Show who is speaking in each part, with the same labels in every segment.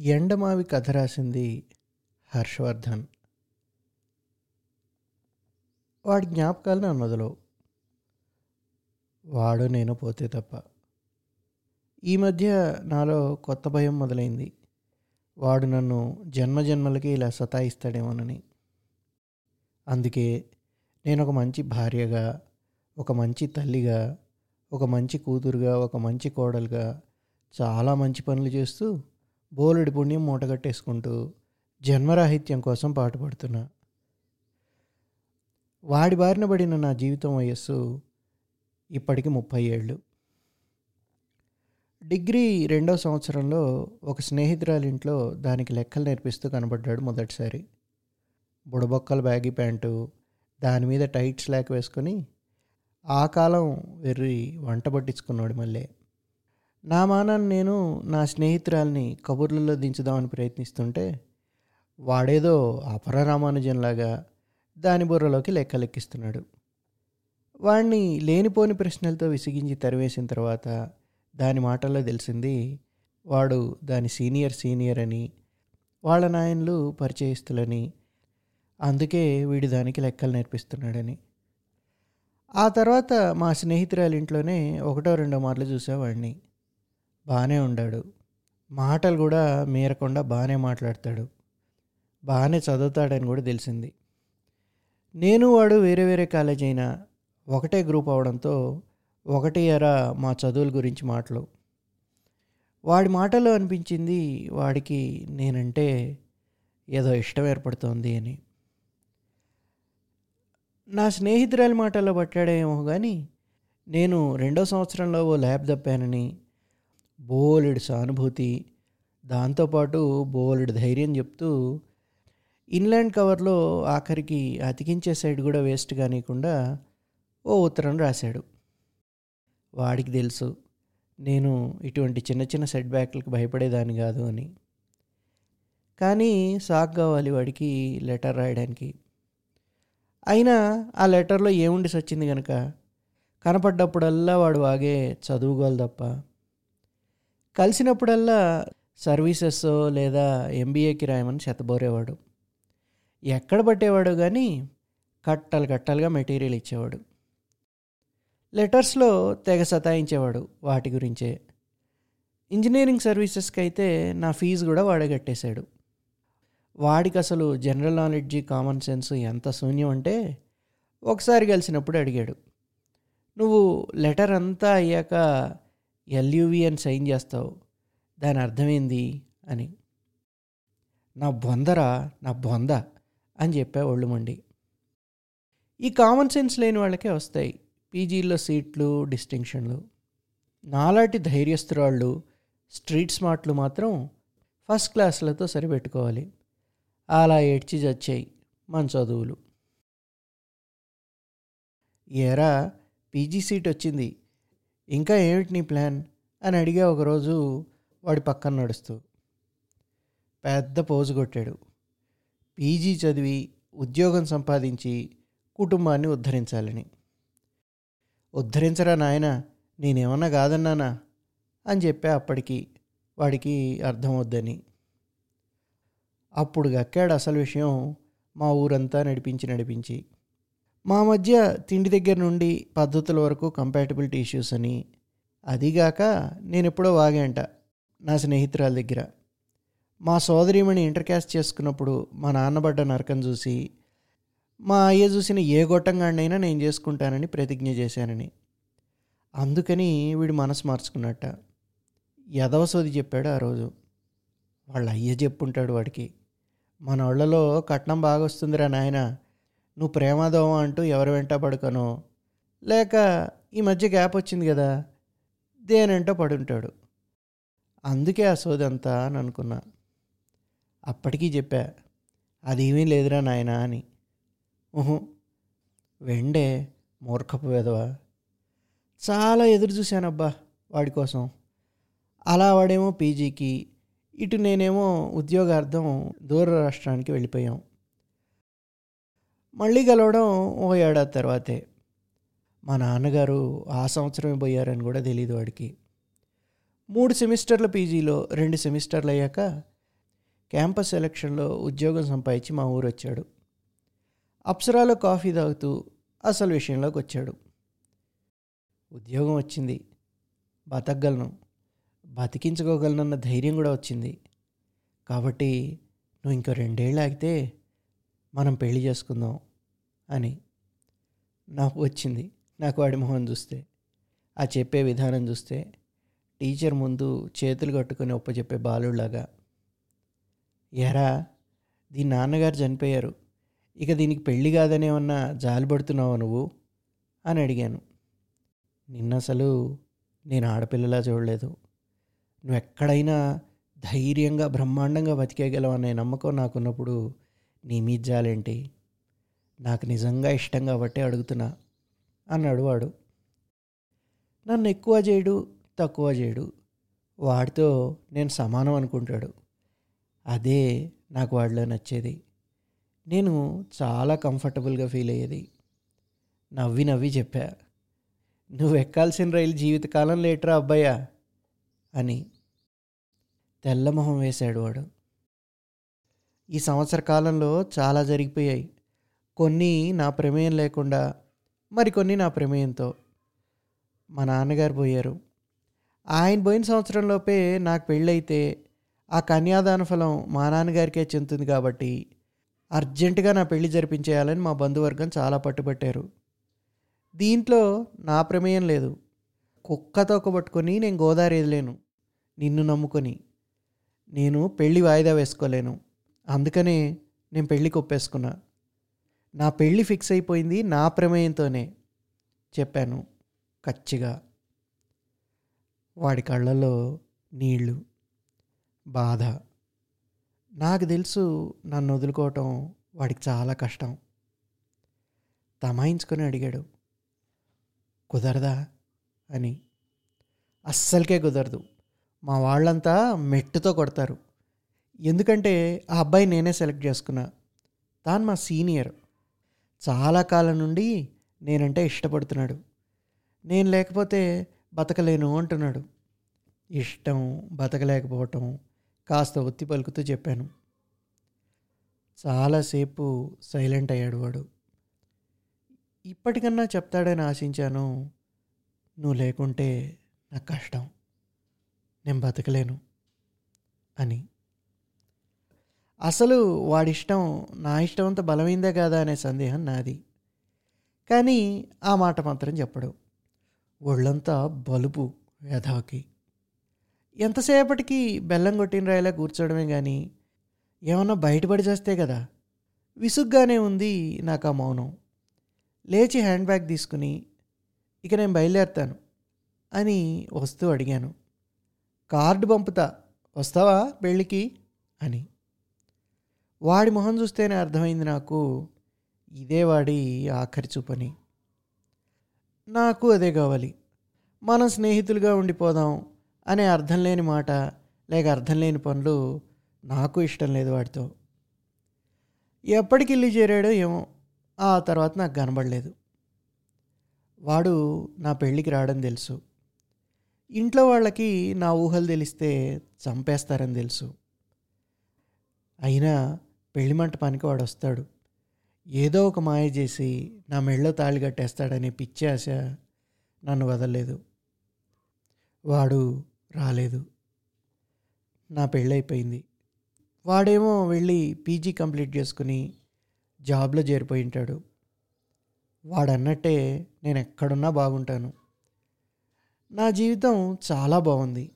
Speaker 1: ఎండమావి కథ రాసింది హర్షవర్ధన్. వాడి జ్ఞాపకాలు నన్ను వదలవు. వాడు నేను పోతే తప్ప. ఈ మధ్య నాలో కొత్త భయం మొదలైంది. వాడు నన్ను జన్మ జన్మలకి ఇలా సతాయిస్తాడేమోనని. అందుకే నేను ఒక మంచి భార్యగా ఒక మంచి తల్లిగా ఒక మంచి కూతురుగా ఒక మంచి కోడలుగా చాలా మంచి పనులు చేస్తూ బోలెడి పుణ్యం మూటగట్టేసుకుంటూ జన్మరాహిత్యం కోసం పాటుపడుతున్నా. వాడి బారిన పడిన నా జీవితం వయస్సు ఇప్పటికి ముప్పై ఏళ్ళు. డిగ్రీ రెండో సంవత్సరంలో ఒక స్నేహితురాలి ఇంట్లో దానికి లెక్కలు నేర్పిస్తూ కనబడ్డాడు మొదటిసారి. బుడబొక్కల బ్యాగీ ప్యాంటు దాని మీద టైట్ స్లాక్ వేసుకొని ఆ కాలం వెర్రి వంట పట్టించుకున్నాడు మళ్ళీ. నా మానాన్ని నేను నా స్నేహితురాల్ని కబుర్లలో దించుదామని ప్రయత్నిస్తుంటే వాడేదో అపర రామానుజంలాగా దాని బుర్రలోకి లెక్కలెక్కిస్తున్నాడు. వాణ్ణి లేనిపోని ప్రశ్నలతో విసిగించి తరివేసిన తర్వాత దాని మాటల్లో తెలిసింది వాడు దాని సీనియర్ సీనియర్ అని వాళ్ళ నాయనలు పరిచయస్తులని అందుకే వీడు దానికి లెక్కలు నేర్పిస్తున్నాడని. ఆ తర్వాత మా స్నేహితురాలి ఇంట్లోనే ఒకటో రెండో మార్లు చూసేవాడిని బాగానే ఉండాడు. మాటలు కూడా మీరకుండా బాగానే మాట్లాడతాడు. బాగానే చదువుతాడని కూడా తెలిసింది. నేను వాడు వేరే వేరే కాలేజ్ అయినా ఒకటే గ్రూప్ అవడంతో ఒకటి ఎరా మా చదువుల గురించి మాటలు. వాడి మాటలో అనిపించింది వాడికి నేనంటే ఏదో ఇష్టం ఏర్పడుతోంది అని. నా స్నేహితురాలి మాటల్లో పట్టాడేమో కానీ నేను రెండో సంవత్సరంలో ఓ ల్యాబ్ తప్పానని బోలెడు సానుభూతి. దాంతోపాటు బోలెడు ధైర్యం చెప్తూ ఇన్లాండ్ కవర్లో ఆఖరికి అతికించే సైడ్ కూడా వేస్ట్ కానీయకుండా ఓ ఉత్తరం రాశాడు. వాడికి తెలుసు నేను ఇటువంటి చిన్న చిన్న సెట్ బ్యాక్లకు భయపడేదాన్ని కాదు అని. కానీ సాక్ కావాలి వాడికి లెటర్ రాయడానికి. అయినా ఆ లెటర్లో ఏముండి సచ్చింది కనుక కనపడ్డప్పుడల్లా వాడు వాగే చదువుకోవాలి తప్ప. కలిసినప్పుడల్లా సర్వీసెస్ లేదా ఎంబీఏకి రాయమని చెత్తబోరేవాడు. ఎక్కడ పట్టేవాడు కానీ కట్టలు కట్టలుగా మెటీరియల్ ఇచ్చేవాడు. లెటర్స్లో తెగ సతాయించేవాడు వాటి గురించే. ఇంజనీరింగ్ సర్వీసెస్కి అయితే నా ఫీజు కూడా వాడే కట్టేశాడు. వాడికి అసలు జనరల్ నాలెడ్జ్ కామన్ సెన్స్ ఎంత శూన్యం అంటే ఒకసారి కలిసినప్పుడు అడిగాడు. నువ్వు లెటర్ అంతా అయ్యాక ఎల్యూవి అని సైన్ చేస్తావు. దాని అర్థమైంది అని. నా బొందరా నా బొంద అని చెప్పా ఒళ్ళు మండి. ఈ కామన్ సెన్స్ లేని వాళ్ళకే వస్తాయి పీజీల్లో సీట్లు డిస్టింక్షన్లు. నాలాంటి ధైర్యస్తురాళ్ళు స్ట్రీట్ స్మార్ట్లు మాత్రం ఫస్ట్ క్లాసులతో సరిపెట్టుకోవాలి. అలా ఏడ్చి చచ్చాయి మన చదువులు. ఏరా పీజీ సీట్ వచ్చింది. ఇంకా ఏమిటి నీ ప్లాన్? అని అడిగా ఒకరోజు వాడి పక్కన నడుస్తూ పెద్ద పోజు కొట్టాడు. పీజీ చదివి ఉద్యోగం సంపాదించి కుటుంబాన్ని ఉద్ధరించాలని. ఉద్ధరించరా నాయన? నేనేమన్నా కాదన్నానా? అని చెప్పా అప్పటికి వాడికి అర్థమవుద్దని. అప్పుడు గక్కాడు అసలు విషయం మా ఊరంతా నడిపించి నడిపించి. మా మధ్య తిండి దగ్గర నుండి పద్ధతుల వరకు కంపాటబిలిటీ ఇష్యూస్ అని. అదిగాక నేను ఎప్పుడో వాగేంట నా స్నేహితురాల దగ్గర. మా సోదరిమణి ఇంటర్కాస్ట్ చేసుకున్నప్పుడు మా నాన్నబడ్డ నరకం చూసి మా అయ్య చూసిన ఏ గొట్టంగాడినైనా నేను చేసుకుంటానని ప్రతిజ్ఞ చేశానని. అందుకని వీడు మనసు మార్చుకున్నట్ట. యదవసోది చెప్పాడు ఆ రోజు. వాళ్ళ అయ్య చెప్పుంటాడు వాడికి. మన వాళ్ళలో కట్నం బాగా వస్తుందిరా నాయన నువ్వు ప్రేమాదోమ అంటూ ఎవరు వెంట పడుకను? లేక ఈ మధ్య గ్యాప్ వచ్చింది కదా దేనంటో పడుంటాడు. అందుకే ఆ సోదంతా అని అనుకున్నా. అప్పటికీ చెప్పా అదేమీ లేదురా నాయనా అని. ఊహు వెండే మూర్ఖపు వెదవా చాలా ఎదురు చూశానబ్బా వాడి కోసం. అలా వాడేమో పీజీకి ఇటు నేనేమో ఉద్యోగార్థం దూర రాష్ట్రానికి వెళ్ళిపోయాం. మళ్ళీ కలవడం ఓ ఏడాది తర్వాతే. మా నాన్నగారు ఆ సంవత్సరమే పోయారని కూడా తెలియదు వాడికి. మూడు సెమిస్టర్ల పీజీలో రెండు సెమిస్టర్లు అయ్యాక క్యాంపస్ సెలక్షన్లో ఉద్యోగం సంపాదించి మా ఊరు వచ్చాడు. అప్సరాలో కాఫీ తాగుతూ అసలు విషయంలోకి వచ్చాడు. ఉద్యోగం వచ్చింది. బతకగలను. బతికించుకోగలనన్న ధైర్యం కూడా వచ్చింది. కాబట్టి నువ్వు ఇంకో రెండేళ్ళు ఆగితే మనం పెళ్ళి చేసుకుందాం అని నాకు వచ్చింది. నాకు వాడి మొహం చూస్తే ఆ చెప్పే విధానం చూస్తే టీచర్ ముందు చేతులు కట్టుకొని ఒప్పచెప్పే బాలులాగా ఎరా దీని నాన్నగారు చనిపోయారు. ఇక దీనికి పెళ్ళి కాదనేమన్నా జాలిపడుతున్నావు నువ్వు? అని అడిగాను. నిన్న అసలు నేను ఆడపిల్లలా చూడలేదు. నువ్వు ఎక్కడైనా ధైర్యంగా బ్రహ్మాండంగా బతికేయగలవు అనే నమ్మకం నాకున్నప్పుడు నీ మీజ్జాలేంటి నాకు నిజంగా ఇష్టం కాబట్టి అడుగుతున్నా అన్నాడు వాడు. నన్ను ఎక్కువ చేయడు తక్కువ చేయడు వాడితో నేను సమానం అనుకుంటాడు. అదే నాకు వాడిలో నచ్చేది. నేను చాలా కంఫర్టబుల్గా ఫీల్ అయ్యేది. నవ్వి నవ్వి చెప్పా. నువ్వు ఎక్కాల్సిన రైలు జీవితకాలం లేటరా అబ్బాయా అని తెల్లమొహం వేశాడు వాడు. ఈ సంవత్సర కాలంలో చాలా జరిగిపోయాయి. కొన్ని నా ప్రమేయం లేకుండా మరికొన్ని నా ప్రమేయంతో మా నాన్నగారు పోయారు. ఆయన పోయిన సంవత్సరంలోపే నాకు పెళ్ళైతే ఆ కన్యాదాన ఫలం మా నాన్నగారికే చెందుతుంది కాబట్టి అర్జెంటుగా నా పెళ్ళి జరిపించేయాలని మా బంధువర్గం చాలా పట్టుబట్టారు. దీంట్లో నా ప్రమేయం లేదు. కుక్కతో పట్టుకొని నేను గోదావరి ఎదలేను నిన్ను నమ్ముకొని. నేను పెళ్ళి వాయిదా వేసుకోలేను. అందుకనే నేను పెళ్ళికి ఒప్పేసుకున్నా నా పెళ్ళి ఫిక్స్ అయిపోయింది నా ప్రమేయంతోనే చెప్పాను కచ్చిగా. వాడి కళ్ళల్లో నీళ్ళు బాధ. నాకు తెలుసు నన్ను వదులుకోవటం వాడికి చాలా కష్టం. తమాయించుకొని అడిగాడు. కుదరదా అని. అస్సలకే కుదరదు. మా వాళ్ళంతా మెట్టుతో కొడతారు. ఎందుకంటే ఆ అబ్బాయి నేనే సెలెక్ట్ చేసుకున్నా. తాను మా సీనియర్. చాలా కాలం నుండి నేనంటే ఇష్టపడుతున్నాడు. నేను లేకపోతే బతకలేను అంటున్నాడు. ఇష్టం బతకలేకపోవటం కాస్త ఒత్తి పలుకుతూ చెప్పాను. చాలాసేపు సైలెంట్ అయ్యాడు వాడు. ఇప్పటికన్నా చెప్తాడని ఆశించాను. నువ్వు లేకుంటే నాకు కష్టం. నేను బతకలేను. అని. అసలు వాడిష్టం నా ఇష్టం అంత బలమైందే కాదా అనే సందేహం నాది. కానీ ఆ మాట మాత్రం చెప్పడు. ఒళ్ళంతా బలుపు యథాకి. ఎంతసేపటికి బెల్లం కొట్టిన రాయిలా కూర్చోవడమే కానీ ఏమన్నా బయటపడి చేస్తే కదా. విసుగ్గానే ఉంది నాకు ఆ మౌనం. లేచి హ్యాండ్ బ్యాగ్ తీసుకుని ఇక నేను బయలుదేరుతాను అని వస్తూ అడిగాను. కార్డు పంపుతా వస్తావా పెళ్ళికి? అని. వాడి మొహం చూస్తేనే అర్థమైంది నాకు ఇదే వాడి ఆఖరి చూపని. నాకు అదే కావాలి. మనం స్నేహితులుగా ఉండిపోదాం అనే అర్థం లేని మాట లేక అర్థం లేని పనులు నాకు ఇష్టం లేదు వాడితో. ఎప్పటికి ఇల్లు చేరాడో ఏమో ఆ తర్వాత నాకు కనబడలేదు. వాడు నా పెళ్ళికి రావడం తెలుసు. ఇంట్లో వాళ్ళకి నా ఊహలు తెలిస్తే చంపేస్తారని తెలుసు. అయినా పెళ్ళి మంటపానికి వాడు వస్తాడు ఏదో ఒక మాయ చేసి నా మెళ్ళో తాళి కట్టేస్తాడనే పిచ్చి ఆశ నన్ను వదలలేదు. వాడు రాలేదు. నా పెళ్ళైపోయింది. వాడేమో వెళ్ళి పీజీ కంప్లీట్ చేసుకుని జాబ్లో చేరిపోయి ఉంటాడు. వాడన్నట్టే నేను ఎక్కడున్నా బాగుంటాను. నా జీవితం చాలా బాగుంది.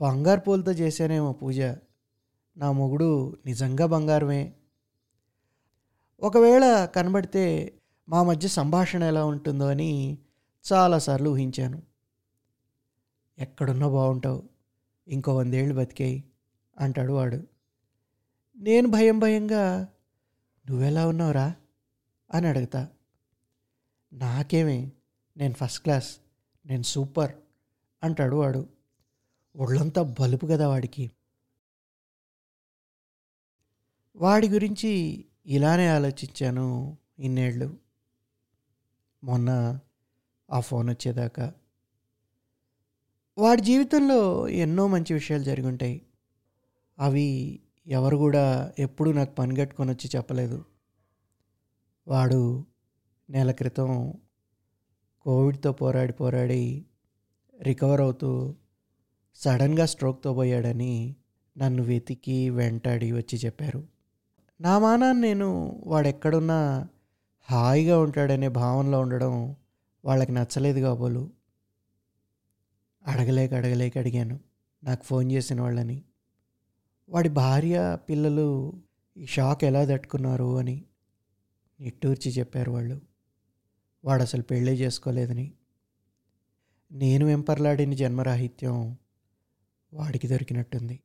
Speaker 1: బంగారు పూలతో చేశానేమో పూజ. నా మొగుడు నిజంగా బంగారమే. ఒకవేళ కనబడితే మా మధ్య సంభాషణ ఎలా ఉంటుందో అని చాలాసార్లు ఊహించాను. ఎక్కడున్నా బాగుంటావు ఇంకో వందేళ్ళు బతికేయి అంటాడు వాడు. నేను భయం భయంగా నువ్వెలా ఉన్నావురా? అని అడుగుతా. నాకేమే నేను ఫస్ట్ క్లాస్ నేను సూపర్ అంటాడు వాడు. ఒళ్ళంతా బలుపు కదా వాడికి. వాడి గురించి ఇలానే ఆలోచించాను ఇన్నేళ్ళు. మొన్న ఆ ఫోన్ వచ్చేదాకా. వాడి జీవితంలో ఎన్నో మంచి విషయాలు జరుగుంటాయి. అవి ఎవరు కూడా ఎప్పుడూ నాకు పని కట్టుకొని వచ్చి చెప్పలేదు. వాడు నెల క్రితం కోవిడ్తో పోరాడి పోరాడి రికవర్ అవుతూ సడన్గా స్ట్రోక్తో పోయాడని నన్ను వెతికి వెంటాడి వచ్చి చెప్పారు. నా మానాన్ని నేను వాడెక్కడున్నా హాయిగా ఉంటాడనే భావనలో ఉండడం వాళ్ళకి నచ్చలేదు కాబోలు. అడగలేక అడగలేక అడిగాను. నాకు ఫోన్ చేసిన వాళ్ళని. వాడి భార్య పిల్లలు ఈ షాక్ ఎలా తట్టుకున్నారు అని నిట్టూర్చి చెప్పారు వాళ్ళు. వాడు అసలు పెళ్ళే చేసుకోలేదని. నేను వెంపర్లాడిన జన్మరాహిత్యం వాడికి దొరికినట్టుంది.